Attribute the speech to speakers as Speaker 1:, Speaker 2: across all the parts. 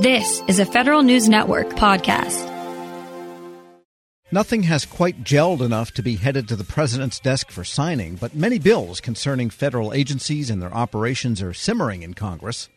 Speaker 1: This is a Federal News Network podcast.
Speaker 2: Nothing has quite gelled enough to be headed to the president's desk for signing, but many bills concerning federal agencies and their operations are simmering in Congress.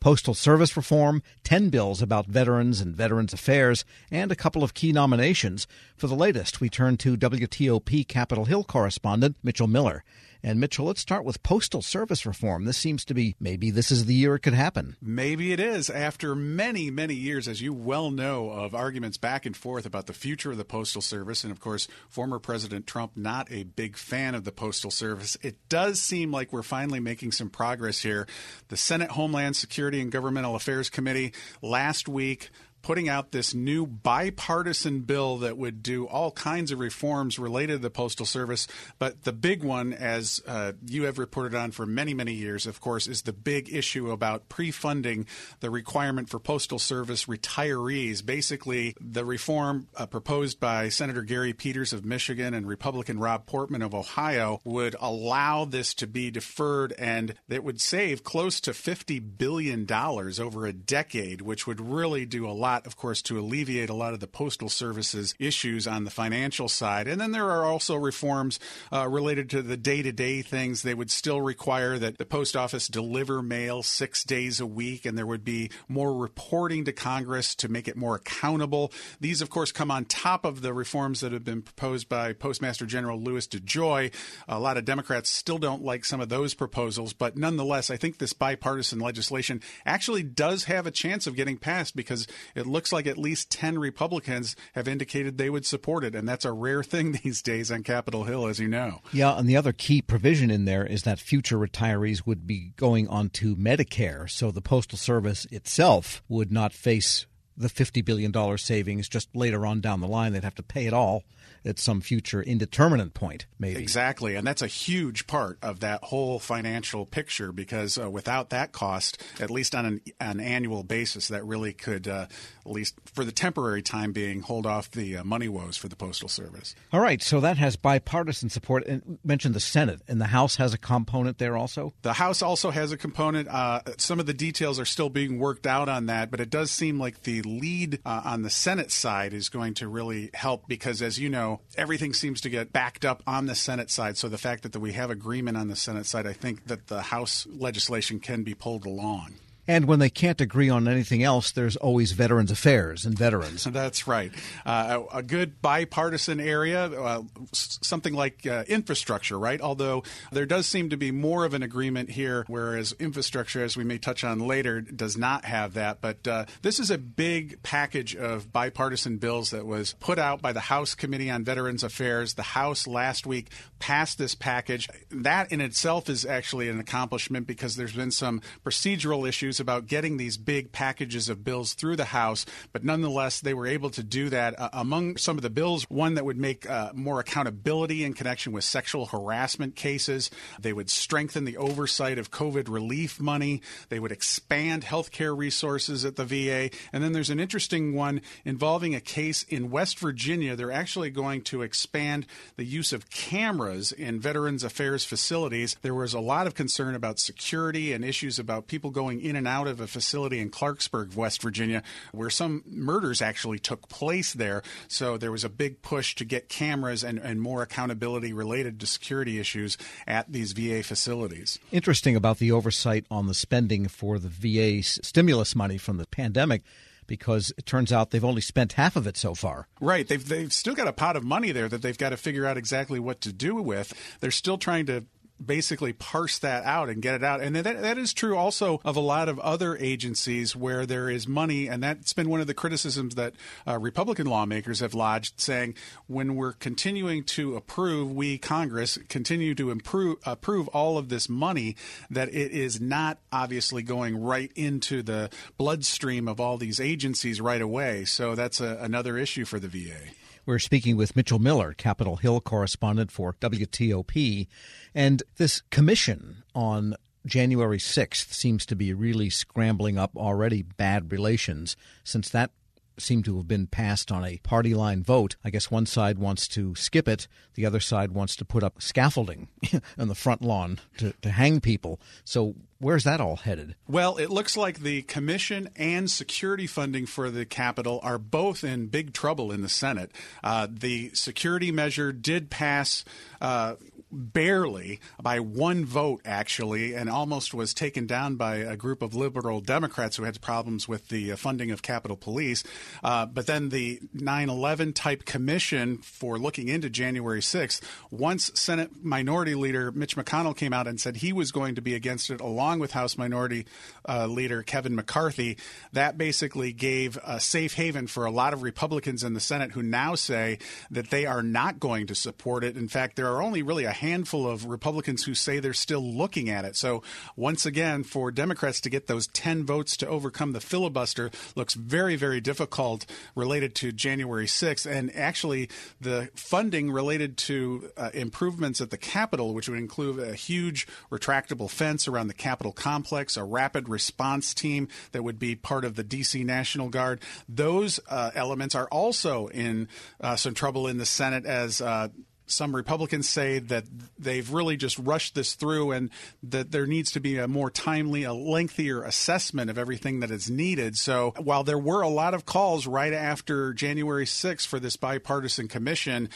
Speaker 2: Postal Service reform, 10 bills about veterans and veterans affairs, and a couple of key nominations. For the latest, we turn to WTOP Capitol Hill correspondent Mitchell Miller. And Mitchell, let's start with Postal Service reform. This seems to be maybe this is the year it could happen.
Speaker 3: Maybe it is. After many, many years, as you well know, of arguments back and forth about the future of the Postal Service, and of course, former President Trump not a big fan of the Postal Service, it does seem like we're finally making some progress here. The Senate Homeland Security and Governmental Affairs Committee last week putting out this new bipartisan bill that would do all kinds of reforms related to the Postal Service. But the big one, as uh, you have reported on for many, many years, of course, is the big issue about pre funding the requirement for Postal Service retirees. Basically, the reform uh, proposed by Senator Gary Peters of Michigan and Republican Rob Portman of Ohio would allow this to be deferred and it would save close to $50 billion over a decade, which would really do a lot lot, of course, to alleviate a lot of the Postal Service's issues on the financial side. And then there are also reforms uh, related to the day to day things. They would still require that the post office deliver mail six days a week, and there would be more reporting to Congress to make it more accountable. These, of course, come on top of the reforms that have been proposed by Postmaster General Louis DeJoy. A lot of Democrats still don't like some of those proposals, but nonetheless, I think this bipartisan legislation actually does have a chance of getting passed because it it looks like at least 10 Republicans have indicated they would support it. And that's a rare thing these days on Capitol Hill, as you know.
Speaker 2: Yeah. And the other key provision in there is that future retirees would be going on to Medicare. So the Postal Service itself would not face the $50 billion savings just later on down the line. They'd have to pay it all at some future indeterminate point, maybe.
Speaker 3: Exactly. And that's a huge part of that whole financial picture because uh, without that cost, at least on an, an annual basis, that really could, uh, at least for the temporary time being, hold off the uh, money woes for the Postal Service.
Speaker 2: All right. So that has bipartisan support. And mentioned the Senate, and the House has a component there also?
Speaker 3: The House also has a component. Uh, some of the details are still being worked out on that, but it does seem like the lead uh, on the Senate side is going to really help because, as you know, everything seems to get backed up on the Senate side. So the fact that we have agreement on the Senate side, I think that the House legislation can be pulled along.
Speaker 2: And when they can't agree on anything else, there's always Veterans Affairs and veterans.
Speaker 3: That's right. Uh, a, good bipartisan area, uh, something like uh, infrastructure, right? Although there does seem to be more of an agreement here, whereas infrastructure, as we may touch on later, does not have that. But uh, this is a big package of bipartisan bills that was put out by the House Committee on Veterans Affairs. The House last week passed this package. That in itself is actually an accomplishment because there's been some procedural issues issues about getting these big packages of bills through the House, but nonetheless, they were able to do that. Uh, among some of the bills, one that would make uh, more accountability in connection with sexual harassment cases. They would strengthen the oversight of COVID relief money. They would expand health care resources at the VA. And then there's an interesting one involving a case in West Virginia. They're actually going to expand the use of cameras in Veterans Affairs facilities. There was a lot of concern about security and issues about people going in and and out of a facility in Clarksburg, West Virginia, where some murders actually took place there. So there was a big push to get cameras and, and more accountability related to security issues at these VA facilities.
Speaker 2: Interesting about the oversight on the spending for the VA stimulus money from the pandemic because it turns out they've only spent half of it so far.
Speaker 3: Right. They've, they've still got a pot of money there that they've got to figure out exactly what to do with. They're still trying to basically parse that out and get it out. And that, that is true also of a lot of other agencies where there is money. And that's been one of the criticisms that uh, Republican lawmakers have lodged, saying when we're continuing to approve, we, Congress, continue to improve, approve all of this money, that it is not obviously going right into the bloodstream of all these agencies right away. So that's a, another issue for the VA.
Speaker 2: We're speaking with Mitchell Miller, Capitol Hill correspondent for WTOP. And this commission on January 6th seems to be really scrambling up already bad relations since that seem to have been passed on a party line vote. I guess one side wants to skip it, the other side wants to put up scaffolding on the front lawn to, to hang people. So Where's that all headed?
Speaker 3: Well, it looks like the commission and security funding for the Capitol are both in big trouble in the Senate. Uh, the security measure did pass. Uh, barely by one vote, actually, and almost was taken down by a group of liberal Democrats who had problems with the uh, funding of Capitol Police. Uh, but then the 9 11 type commission for looking into January 6th, once Senate Minority Leader Mitch McConnell came out and said he was going to be against it, along with House Minority uh, Leader Kevin McCarthy, that basically gave a safe haven for a lot of Republicans in the Senate who now say that they are not going to support it. In fact, there are only really a handful of Republicans who say they're still looking at it. So once again, for Democrats to get those 10 votes to overcome the filibuster looks very, very difficult related to January 6th. And actually, the funding related to uh, improvements at the Capitol, which would include a huge retractable fence around the Capitol complex, a rapid response team that would be part of the D.C. National Guard, those uh, elements are also in uh, some trouble in the Senate as uh, some Republicans say that they've really just rushed this through and that there needs to be a more timely, a lengthier assessment of everything that is needed. So while there were a lot of calls right after January 6th for this bipartisan commission,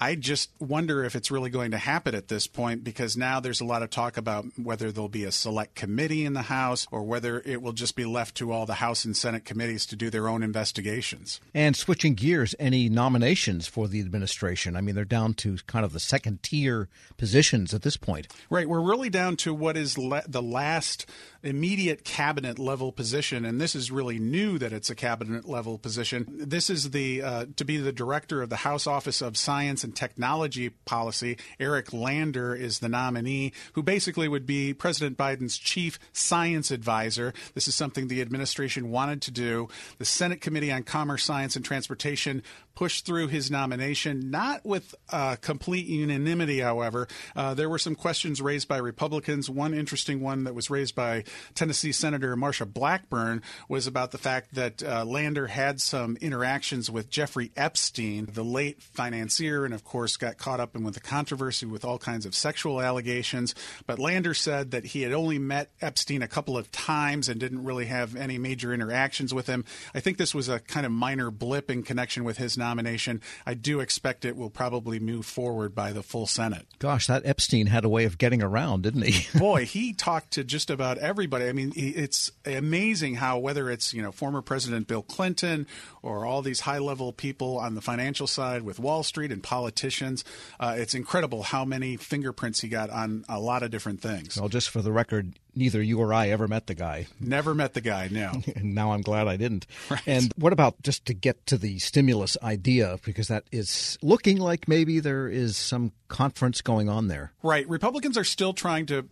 Speaker 3: I just wonder if it's really going to happen at this point because now there's a lot of talk about whether there'll be a select committee in the House or whether it will just be left to all the House and Senate committees to do their own investigations.
Speaker 2: And switching gears, any nominations for the administration? I mean, they're down to kind of the second tier positions at this point.
Speaker 3: Right. We're really down to what is le- the last immediate cabinet level position, and this is really new that it's a cabinet level position. This is the uh, to be the director of the House Office of Science and Technology Policy. Eric Lander is the nominee, who basically would be President Biden's chief science advisor. This is something the administration wanted to do. The Senate Committee on Commerce, Science, and Transportation pushed through his nomination, not with uh, complete unanimity, however. Uh, there were some questions raised by Republicans. One interesting one that was raised by Tennessee Senator Marsha Blackburn was about the fact that uh, Lander had some interactions with Jeffrey Epstein, the late financier, and of course got caught up in with the controversy with all kinds of sexual allegations. But Lander said that he had only met Epstein a couple of times and didn't really have any major interactions with him. I think this was a kind of minor blip in connection with his nomination. I do expect it will probably move forward by the full Senate.
Speaker 2: Gosh, that Epstein had a way of getting around, didn't he?
Speaker 3: Boy, he talked to just about everybody. I mean, it's amazing how whether it's you know former President Bill Clinton or all these high level people on the financial side with Wall Street and politicians, uh, it's incredible how many fingerprints he got on a lot of different things.
Speaker 2: Well, just for the record, neither you or I ever met the guy.
Speaker 3: Never met the guy, no.
Speaker 2: and now I'm glad I didn't.
Speaker 3: Right.
Speaker 2: And what about just to get to the stimulus idea, because that is looking like maybe there is some conference going on there.
Speaker 3: Right. Republicans are still trying to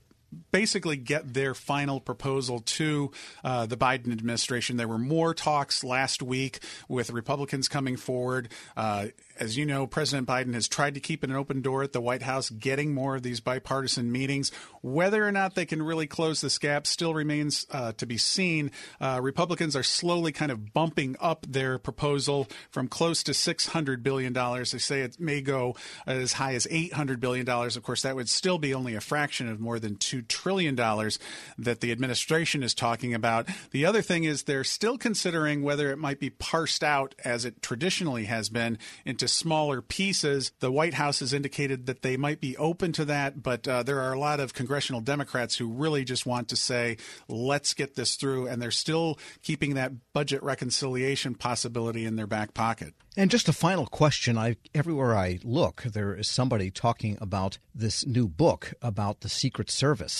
Speaker 3: basically get their final proposal to uh, the Biden administration. There were more talks last week with Republicans coming forward. Uh, as you know, President Biden has tried to keep an open door at the White House, getting more of these bipartisan meetings. Whether or not they can really close this gap still remains uh, to be seen. Uh, Republicans are slowly kind of bumping up their proposal from close to $600 billion. They say it may go as high as $800 billion. Of course, that would still be only a fraction of more than $2 trillion that the administration is talking about. The other thing is they're still considering whether it might be parsed out, as it traditionally has been, into into smaller pieces. The White House has indicated that they might be open to that, but uh, there are a lot of congressional Democrats who really just want to say, let's get this through. And they're still keeping that budget reconciliation possibility in their back pocket.
Speaker 2: And just a final question. I everywhere I look, there is somebody talking about this new book about the Secret Service.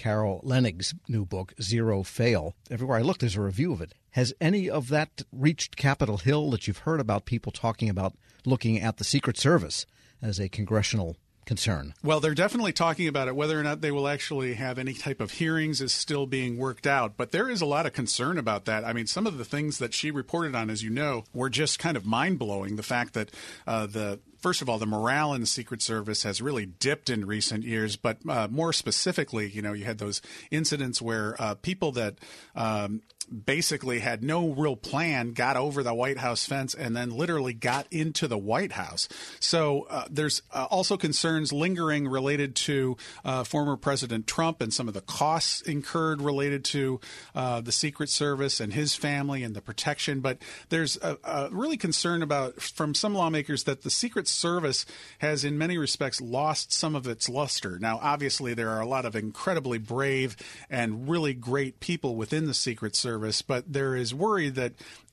Speaker 2: Carol Leonnig's new book, Zero Fail. Everywhere I look, there's a review of it. Has any of that reached Capitol Hill that you've heard about people talking about looking at the Secret Service as a congressional concern.
Speaker 3: Well, they're definitely talking about it. Whether or not they will actually have any type of hearings is still being worked out. But there is a lot of concern about that. I mean, some of the things that she reported on, as you know, were just kind of mind blowing. The fact that uh, the first of all, the morale in the Secret Service has really dipped in recent years. But uh, more specifically, you know, you had those incidents where uh, people that um, basically had no real plan, got over the White House fence, and then literally got into the White House. So uh, there's uh, also concerns lingering related to uh, former President Trump and some of the costs incurred related to uh, the Secret Service and his family and the protection. But there's a, a really concern about from some lawmakers that the Secret Service has, in many respects, lost some of its luster. Now, obviously, there are a lot of incredibly brave and really great people within the Secret Service but there is worry that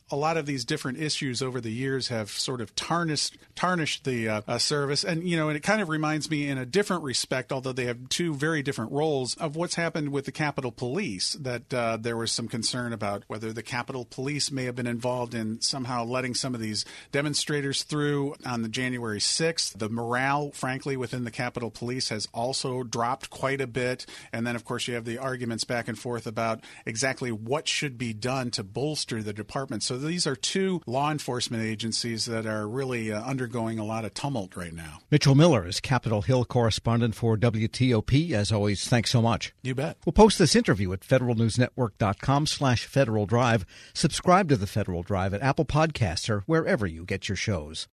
Speaker 3: a lot of these different issues over the years have sort of tarnished tarnished the uh, uh, service, and you know, and it kind of reminds me in a different respect, although they have two very different roles, of what's happened with the Capitol Police. That uh, there was some concern about whether the Capitol Police may have been involved in somehow letting some of these demonstrators through on the January sixth. The morale, frankly, within the Capitol Police has also dropped quite a bit, and then of course you have the arguments back and forth about exactly what should be done to bolster the department. So these are two law enforcement agencies that are really uh, undergoing a lot of tumult right now.
Speaker 2: Mitchell Miller is Capitol Hill correspondent for WTOP. As always, thanks so much.
Speaker 3: You bet.
Speaker 2: We'll post this interview at federalnewsnetwork.com slash Federal Drive. Subscribe to the Federal Drive at Apple Podcasts or wherever you get your shows.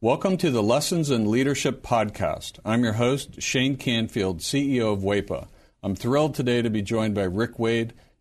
Speaker 4: Welcome to the Lessons in Leadership podcast. I'm your host, Shane Canfield, CEO of WEPA. I'm thrilled today to be joined by Rick Wade,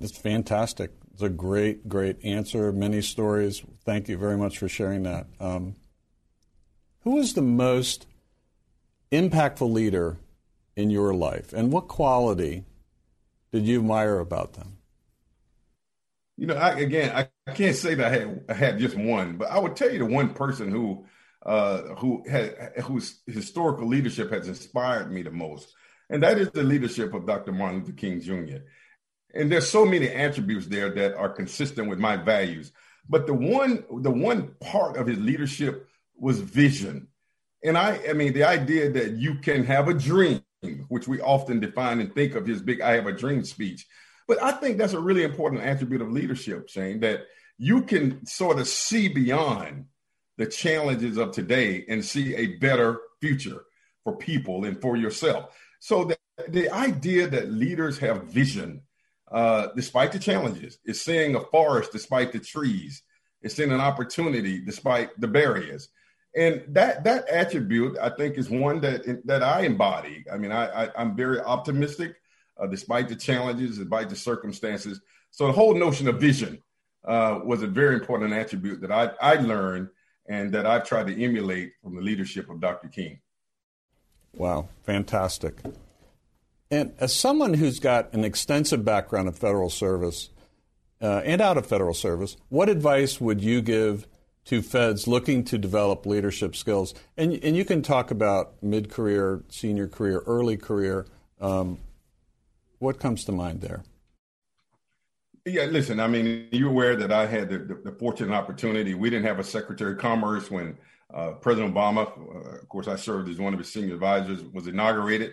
Speaker 4: It's fantastic. It's a great, great answer. Many stories. Thank you very much for sharing that. Um, who is the most impactful leader in your life, and what quality did you admire about them?
Speaker 5: You know, I, again, I, I can't say that I had, I had just one, but I would tell you the one person who uh, who had whose historical leadership has inspired me the most, and that is the leadership of Dr. Martin Luther King Jr. And there's so many attributes there that are consistent with my values. But the one, the one part of his leadership was vision. And I, I mean, the idea that you can have a dream, which we often define and think of his big I have a dream speech. But I think that's a really important attribute of leadership, Shane, that you can sort of see beyond the challenges of today and see a better future for people and for yourself. So the, the idea that leaders have vision uh, despite the challenges. It's seeing a forest despite the trees. It's seeing an opportunity despite the barriers. And that that attribute, I think, is one that that I embody. I mean, I, I am very optimistic, uh, despite the challenges, despite the circumstances. So the whole notion of vision uh, was a very important attribute that I I learned and that I've tried to emulate from the leadership of Dr. King.
Speaker 4: Wow, fantastic. And as someone who's got an extensive background in federal service uh, and out of federal service, what advice would you give to feds looking to develop leadership skills? And, and you can talk about mid career, senior career, early career. Um, what comes to mind there?
Speaker 5: Yeah, listen, I mean, you're aware that I had the, the, the fortunate opportunity. We didn't have a Secretary of Commerce when uh, President Obama, uh, of course, I served as one of his senior advisors, was inaugurated.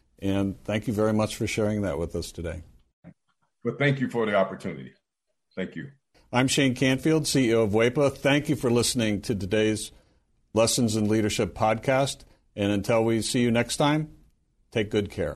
Speaker 4: And thank you very much for sharing that with us today.
Speaker 5: Well, thank you for the opportunity. Thank you.
Speaker 4: I'm Shane Canfield, CEO of WEPA. Thank you for listening to today's Lessons in Leadership podcast. And until we see you next time, take good care.